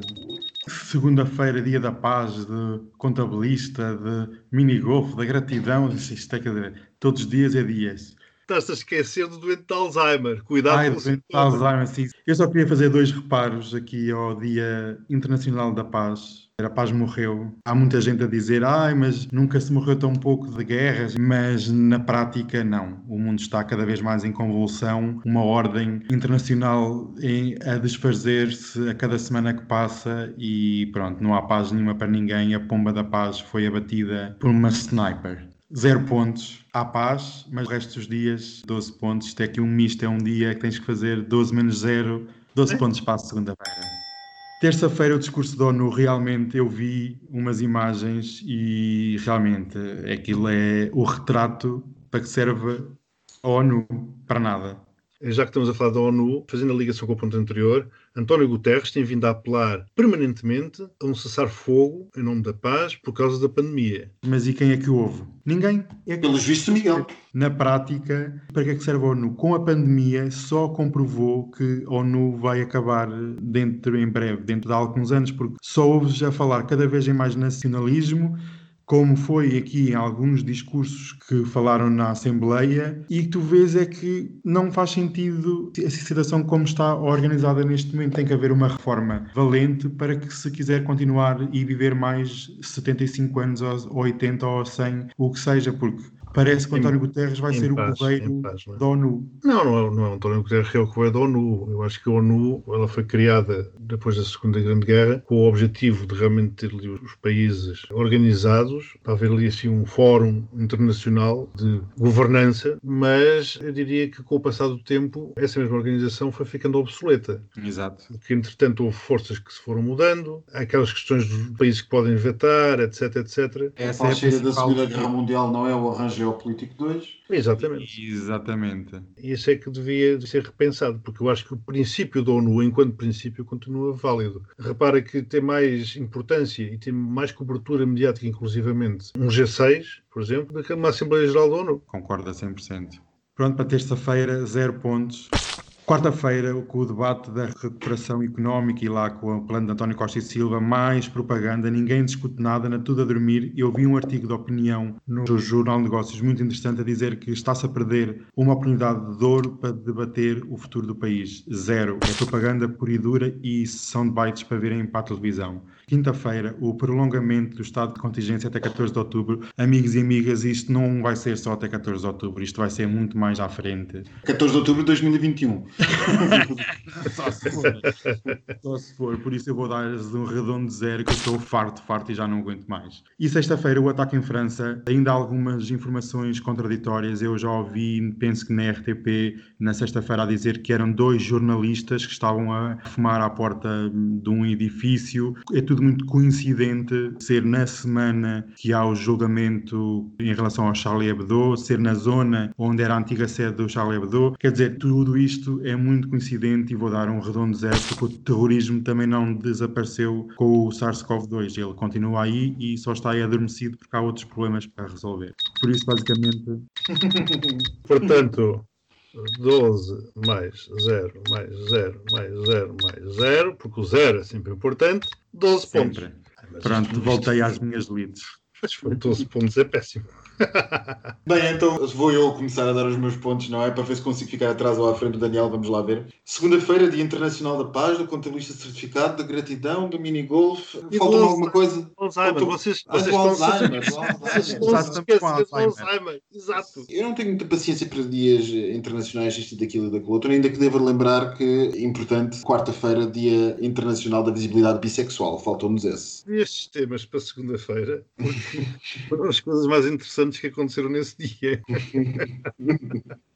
Segunda-feira, dia da paz, de contabilista, de minigolf, da gratidão. Isto é, quer dizer, todos os dias é dias estás a esquecer do doente de Alzheimer. Cuidado Ai, com o doente de Alzheimer, sim. Eu só queria fazer dois reparos aqui ao Dia Internacional da Paz. A paz morreu. Há muita gente a dizer, ai, mas nunca se morreu tão pouco de guerras, mas na prática não. O mundo está cada vez mais em convulsão, uma ordem internacional a desfazer-se a cada semana que passa e pronto, não há paz nenhuma para ninguém. A pomba da paz foi abatida por uma sniper. Zero pontos à paz, mas o resto dos dias, 12 pontos. Isto é que um misto é um dia que tens que fazer 12 menos 0, 12 é. pontos para a segunda-feira. Terça-feira, o discurso da ONU, realmente eu vi umas imagens e realmente aquilo é o retrato para que serve a ONU para nada já que estamos a falar da ONU, fazendo a ligação com o ponto anterior, António Guterres tem vindo a apelar permanentemente a um cessar-fogo em nome da paz por causa da pandemia. Mas e quem é que houve? Ninguém. É Pelos vistos, Miguel. Na prática, para que é que serve a ONU? Com a pandemia, só comprovou que a ONU vai acabar dentro, em breve, dentro de alguns anos, porque só ouves a falar cada vez em mais nacionalismo como foi aqui em alguns discursos que falaram na Assembleia, e que tu vês é que não faz sentido a situação como está organizada neste momento. Tem que haver uma reforma valente para que, se quiser continuar e viver mais 75 anos, ou 80 ou 100, o que seja, porque Parece que o António Guterres vai em ser paz, o paz, não é? da ONU. Não, não é, não é o António Guterres que é o correio da ONU. Eu acho que a ONU ela foi criada depois da Segunda Grande Guerra com o objetivo de realmente ter ali os países organizados, para haver ali assim um fórum internacional de governança, mas eu diria que com o passar do tempo essa mesma organização foi ficando obsoleta. Exato. Porque entretanto houve forças que se foram mudando, aquelas questões dos países que podem vetar, etc, etc. Essa a é a chega da. Segunda Guerra Mundial não é o arranjo geopolítico 2. Exatamente. Exatamente. E isso é que devia de ser repensado, porque eu acho que o princípio da ONU, enquanto princípio, continua válido. Repara que tem mais importância e tem mais cobertura mediática, inclusivamente, um G6, por exemplo, do que uma Assembleia Geral da ONU. Concordo a 100%. Pronto, para terça-feira, zero pontos. Quarta-feira, com o debate da recuperação económica e lá com o plano de António Costa e Silva, mais propaganda, ninguém discute nada, na tudo a dormir. Eu vi um artigo de opinião no Jornal de Negócios muito interessante a dizer que está-se a perder uma oportunidade de ouro para debater o futuro do país. Zero. É propaganda pura e dura e soundbites para verem para a televisão. Quinta-feira, o prolongamento do estado de contingência até 14 de outubro. Amigos e amigas, isto não vai ser só até 14 de outubro, isto vai ser muito mais à frente. 14 de outubro de 2021. Só se for. Só se for. Por isso eu vou dar-lhes um redondo zero, que eu estou farto, farto e já não aguento mais. E sexta-feira, o ataque em França. Ainda há algumas informações contraditórias. Eu já ouvi, penso que na RTP, na sexta-feira, a dizer que eram dois jornalistas que estavam a fumar à porta de um edifício. É tudo muito coincidente ser na semana que há o julgamento em relação ao Charlie Hebdo, ser na zona onde era a antiga sede do Charlie Hebdo. Quer dizer, tudo isto é muito coincidente e vou dar um redondo zero porque o terrorismo também não desapareceu com o SARS-CoV-2. Ele continua aí e só está aí adormecido porque há outros problemas para resolver. Por isso, basicamente, Portanto, 12 mais 0 mais 0 mais 0 mais 0, porque o 0 é sempre importante, 12 pontos. sempre. Mas Pronto, isto- voltei às minhas leads. Mas foi 12 pontos, é péssimo. Bem, então vou eu começar a dar os meus pontos, não é? Para ver se consigo ficar atrás ou à frente do Daniel, vamos lá ver. Segunda-feira, Dia Internacional da Paz, do contabilista certificado, da gratidão, do minigolf. E Falta-me do alguma coisa? Alzheimer, vocês, Ah, vocês estão Alzheimer, vocês Alzheimer. estão se do. Exato. Eu não tenho muita paciência para dias eh, internacionais, isto e daquilo e daquilo outro, ainda que devo lembrar que, importante, quarta-feira, Dia Internacional da Visibilidade Bissexual. Faltou-nos esse. Estes temas para segunda-feira foram as coisas mais interessantes que aconteceram nesse dia.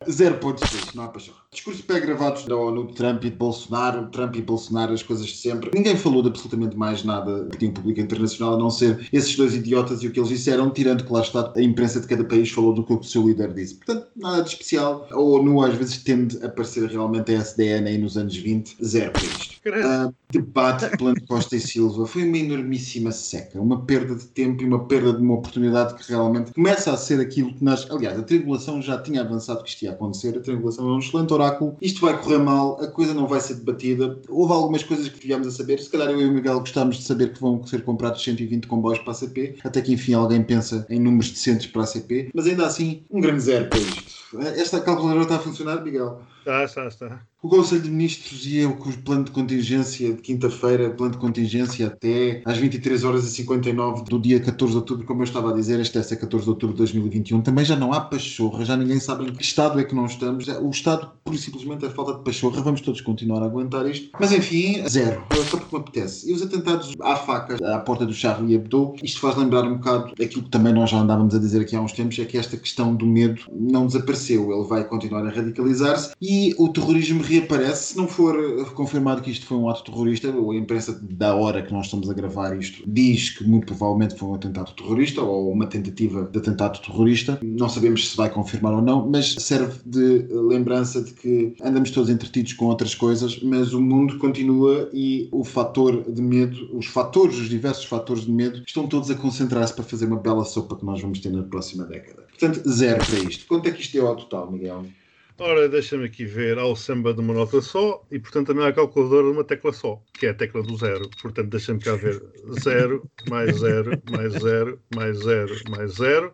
Zero pontos disso, não há paixão. Discursos pré-gravados da ONU de Trump e de Bolsonaro, Trump e Bolsonaro, as coisas de sempre. Ninguém falou de absolutamente mais nada de opinião pública internacional, a não ser esses dois idiotas e o que eles disseram, tirando que lá está a imprensa de cada país falou do que o seu líder disse. Portanto, nada de especial. A ONU às vezes tende a parecer realmente a SDN aí nos anos 20. Zero para isto. Ah, debate de plano Costa e Silva foi uma enormíssima seca, uma perda de tempo e uma perda de uma oportunidade que realmente começa a ser aquilo que nós. Aliás, a tribulação já tinha avançado que isto ia acontecer. A tribulação é um excelente oráculo. Isto vai correr mal, a coisa não vai ser debatida. Houve algumas coisas que viemos a saber. Se calhar eu e o Miguel gostávamos de saber que vão ser comprados 120 comboios para a CP, até que enfim alguém pensa em números decentes para a CP, mas ainda assim, um grande zero para isto. Esta calculadora está a funcionar, Miguel? Está, está, está. O Conselho de Ministros ia com o plano de contingência de quinta-feira, plano de contingência até às 23 horas e 59 do dia 14 de outubro, como eu estava a dizer, este é 14 de outubro de 2021. Também já não há pachorra, já ninguém sabe em que estado é que não estamos. O estado, e simplesmente, é falta de pachorra. Vamos todos continuar a aguentar isto. Mas enfim, zero. Só porque me apetece. E os atentados à faca à porta do Charlie Hebdo, isto faz lembrar um bocado aquilo que também nós já andávamos a dizer aqui há uns tempos, é que esta questão do medo não desapareceu. Ele vai continuar a radicalizar-se e o terrorismo reaparece. Se não for confirmado que isto foi um ato terrorista, a imprensa da hora que nós estamos a gravar isto diz que muito provavelmente foi um atentado terrorista ou uma tentativa de atentado terrorista. Não sabemos se vai confirmar ou não, mas serve de lembrança de que andamos todos entretidos com outras coisas, mas o mundo continua e o fator de medo, os fatores, os diversos fatores de medo, estão todos a concentrar-se para fazer uma bela sopa que nós vamos ter na próxima década. Portanto, zero para isto. Quanto é que isto deu ao total, Miguel? Ora, deixa-me aqui ver. Há o samba de uma nota só e, portanto, também há a calculadora de uma tecla só, que é a tecla do zero. Portanto, deixa-me cá ver. Zero, mais zero, mais zero, mais zero, mais zero.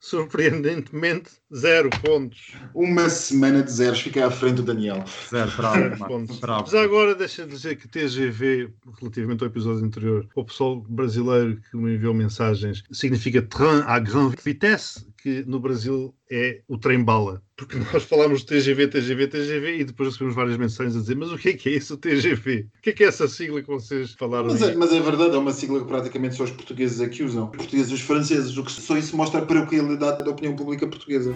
Surpreendentemente, zero pontos. Uma semana de zeros, fica à frente do Daniel. Zero, Zero bravo, Marco, pontos. bravo. Já agora, deixa de dizer que TGV, relativamente ao episódio anterior, o pessoal brasileiro que me enviou mensagens, significa train à grande vitesse, que no Brasil é o trem-bala. Porque nós falamos TGV, TGV, TGV e depois recebemos várias mensagens a dizer mas o que é que é isso, o TGV? O que é que é essa sigla que vocês falaram Mas aí? é, mas é verdade, é uma sigla que praticamente só os portugueses é que usam. Os portugueses e os franceses, o que só isso mostra a tranquilidade da opinião pública portuguesa.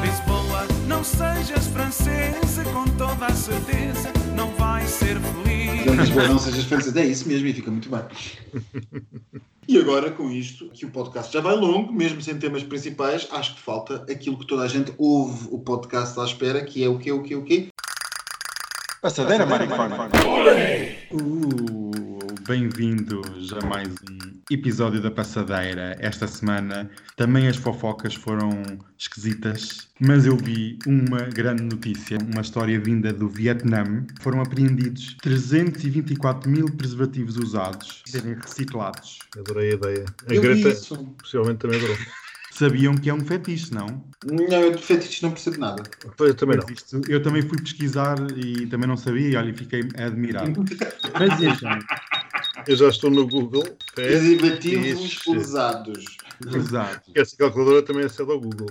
Lisboa, não sejas francesa, com toda a certeza não vais ser feliz. Não, Lisboa, não sejas francês. É isso mesmo e fica muito bem. E agora, com isto, que o podcast já vai longo, mesmo sem temas principais, acho que falta aquilo que toda a gente ouve o podcast à espera, que é o quê, o quê, o quê? Passadeira, maricona. Uh, Bem-vindos a mais um episódio da Passadeira. Esta semana também as fofocas foram esquisitas, mas eu vi uma grande notícia, uma história vinda do Vietnã. Foram apreendidos 324 mil preservativos usados, serem reciclados. Adorei a ideia. A Eu vi Greta isso. possivelmente também adorou. Sabiam que é um fetiche, não? Não, eu de fetiches não percebo nada. Eu também não. Eu também fui pesquisar e também não sabia, e olha, fiquei admirado. Mas então, Eu já estou no Google. Preservativos Fetiches. usados. exato. Essa calculadora também acede ao Google.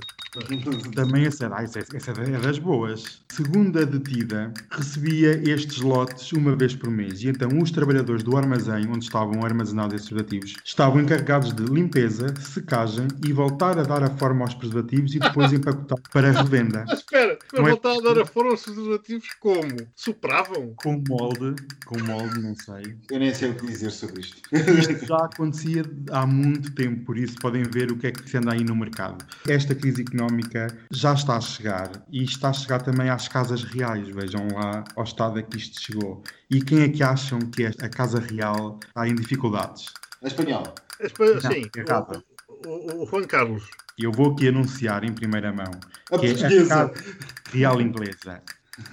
Também essa, ah, essa, essa é das boas. Segundo a detida, recebia estes lotes uma vez por mês e então os trabalhadores do armazém onde estavam armazenados esses preservativos estavam encarregados de limpeza, secagem e voltar a dar a forma aos preservativos e depois empacotar para revenda. Mas espera, mas é- voltar a dar a fora aos preservativos como? Sopravam? Com molde, com molde, não sei. Eu nem sei o que dizer sobre isto. Isto já acontecia há muito tempo, por isso podem ver o que é que se anda aí no mercado. Esta crise económica já está a chegar e está a chegar também às casas reais. Vejam lá ao estado a que isto chegou. E quem é que acham que a Casa Real está em dificuldades? Espanhol. Espera, Não, Sim, errada. o, o- o Juan Carlos. Eu vou aqui anunciar em primeira mão A que é a. Casa Real Inglesa.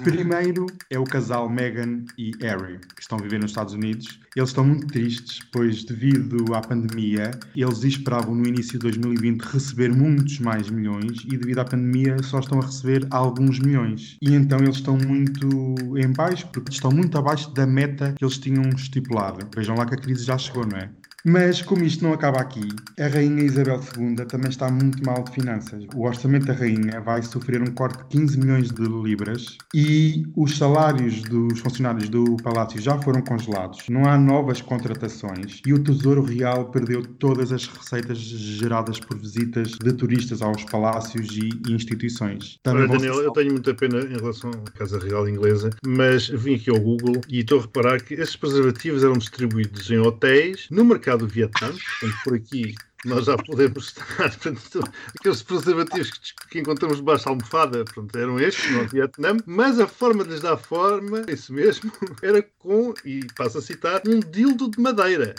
Primeiro é o casal Meghan e Harry, estão a viver nos Estados Unidos. Eles estão muito tristes, pois devido à pandemia, eles esperavam no início de 2020 receber muitos mais milhões e devido à pandemia só estão a receber alguns milhões. E então eles estão muito em baixo, porque estão muito abaixo da meta que eles tinham estipulado. Vejam lá que a crise já chegou, não é? Mas, como isto não acaba aqui, a Rainha Isabel II também está muito mal de finanças. O orçamento da Rainha vai sofrer um corte de 15 milhões de libras e os salários dos funcionários do Palácio já foram congelados. Não há novas contratações e o Tesouro Real perdeu todas as receitas geradas por visitas de turistas aos palácios e instituições. Olha, vão Daniel, eu tenho muita pena em relação à Casa Real Inglesa, mas vim aqui ao Google e estou a reparar que esses preservativos eram distribuídos em hotéis no mercado do Vietnã, portanto, por aqui nós já podemos estar. Portanto, aqueles preservativos que, que encontramos debaixo da almofada portanto, eram estes, no Vietnã, mas a forma de lhes dar forma, isso mesmo, era com, e passo a citar, um dildo de madeira.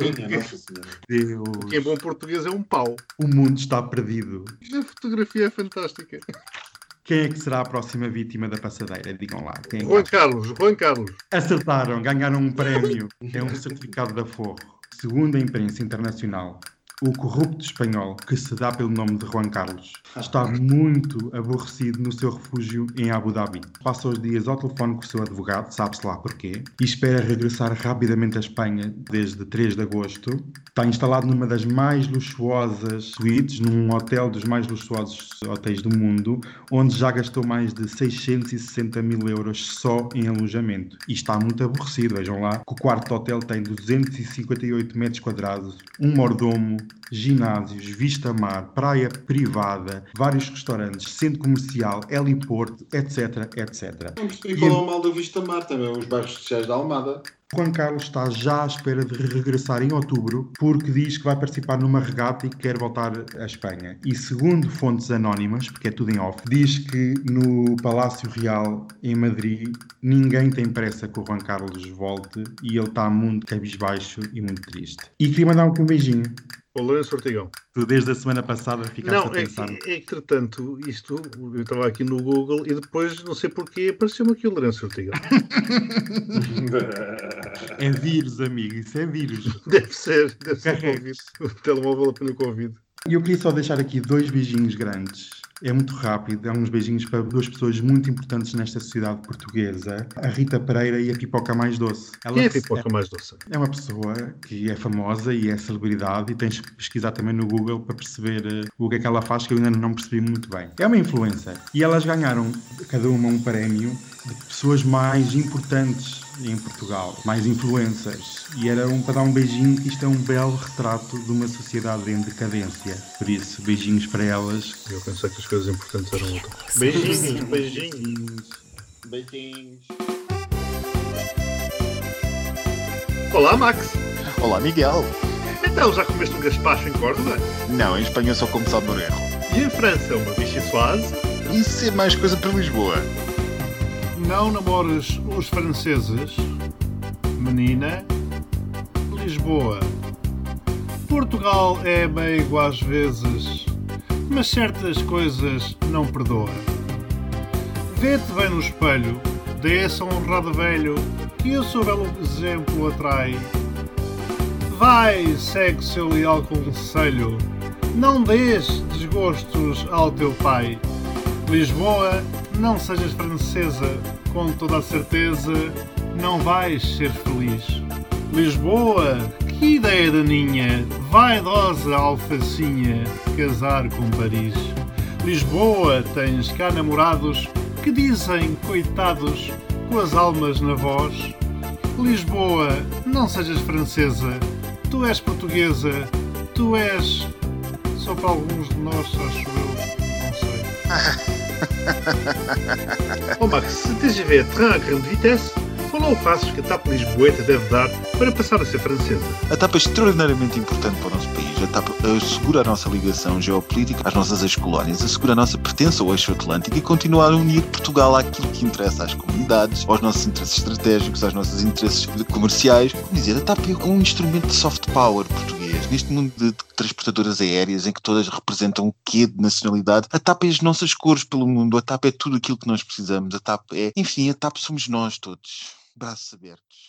Minha Que em bom português é um pau. o mundo está perdido. A fotografia é fantástica. Quem é que será a próxima vítima da passadeira? Digam lá. Quem é Juan? Carlos, Juan Carlos. Acertaram, ganharam um prémio. É um certificado da Forro. Segundo a imprensa internacional, o corrupto espanhol, que se dá pelo nome de Juan Carlos, está muito aborrecido no seu refúgio em Abu Dhabi. Passa os dias ao telefone com o seu advogado, sabe-se lá porquê, e espera regressar rapidamente à Espanha desde 3 de agosto. Está instalado numa das mais luxuosas suítes, num hotel dos mais luxuosos hotéis do mundo, onde já gastou mais de 660 mil euros só em alojamento. E está muito aborrecido, vejam lá, que o quarto hotel tem 258 metros quadrados, um mordomo, ginásios, vista-mar, praia privada, vários restaurantes, centro comercial, heliporto, etc, etc. Percebi qual é o mal do Vista Mar, também os bairros sociais da Almada. Juan Carlos está já à espera de regressar em outubro porque diz que vai participar numa regata e que quer voltar à Espanha. E segundo fontes anónimas, porque é tudo em off, diz que no Palácio Real em Madrid ninguém tem pressa que o Juan Carlos volte e ele está muito cabisbaixo e muito triste. E queria mandar um beijinho. O Lourenço Ortigão. Tu desde a semana passada ficaste Não, a é, pensar. é, entretanto, isto, eu estava aqui no Google e depois, não sei porquê, apareceu-me aqui o Lourenço Ortigão. É vírus, amigo, isso é vírus. Deve ser, deve ser Carrega. Covid. O telemóvel apenas Covid. E eu queria só deixar aqui dois beijinhos grandes É muito rápido, é uns beijinhos para duas pessoas muito importantes nesta sociedade portuguesa, a Rita Pereira e a Pipoca Mais Doce. Ela Quem é a Pipoca Mais Doce? É uma pessoa que é famosa e é celebridade e tens que pesquisar também no Google para perceber eh, o que é que ela faz, que eu ainda não percebi muito bem. É uma influencer e elas ganharam cada uma um prémio de pessoas mais importantes em Portugal, mais influências. E era um, para dar um beijinho, que isto é um belo retrato de uma sociedade em decadência. Por isso, beijinhos para elas. Eu pensei que as coisas importantes eram outras. Beijinhos, beijinhos. Beijinhos. Olá, Max. Olá, Miguel. Então, já comeste um gaspacho em Córdoba? Não, em Espanha só como sal de erro. E em França, uma bichessoise? Isso é mais coisa para Lisboa. Não namores os franceses. Menina. Lisboa. Portugal é meio às vezes, mas certas coisas não perdoa. Vê-te bem no espelho, dê esse honrado velho, que o seu belo exemplo atrai. Vai, segue seu leal conselho, não dês desgostos ao teu pai. Lisboa, não sejas francesa, com toda a certeza não vais ser feliz. Lisboa, que ideia daninha, vaidosa alfacinha, casar com Paris. Lisboa, tens cá namorados que dizem, coitados, com as almas na voz. Lisboa, não sejas francesa, tu és portuguesa, tu és. Só para alguns de nós, acho eu, não sei. oh Max, se TGV à grande vitesse, qual é o passo que a TAP Lisboeta deve dar para passar a ser francesa? A TAP é extraordinariamente importante para o nosso TAP assegura a nossa ligação geopolítica às nossas ex-colónias, assegura a nossa pertença ao eixo atlântico e continua a unir Portugal àquilo que interessa às comunidades, aos nossos interesses estratégicos, aos nossos interesses comerciais. Como dizer, a TAP é um instrumento de soft power português. Neste mundo de transportadoras aéreas em que todas representam o quê de nacionalidade, a TAP é as nossas cores pelo mundo, a TAP é tudo aquilo que nós precisamos, a TAP é, enfim, a TAP somos nós todos braços abertos.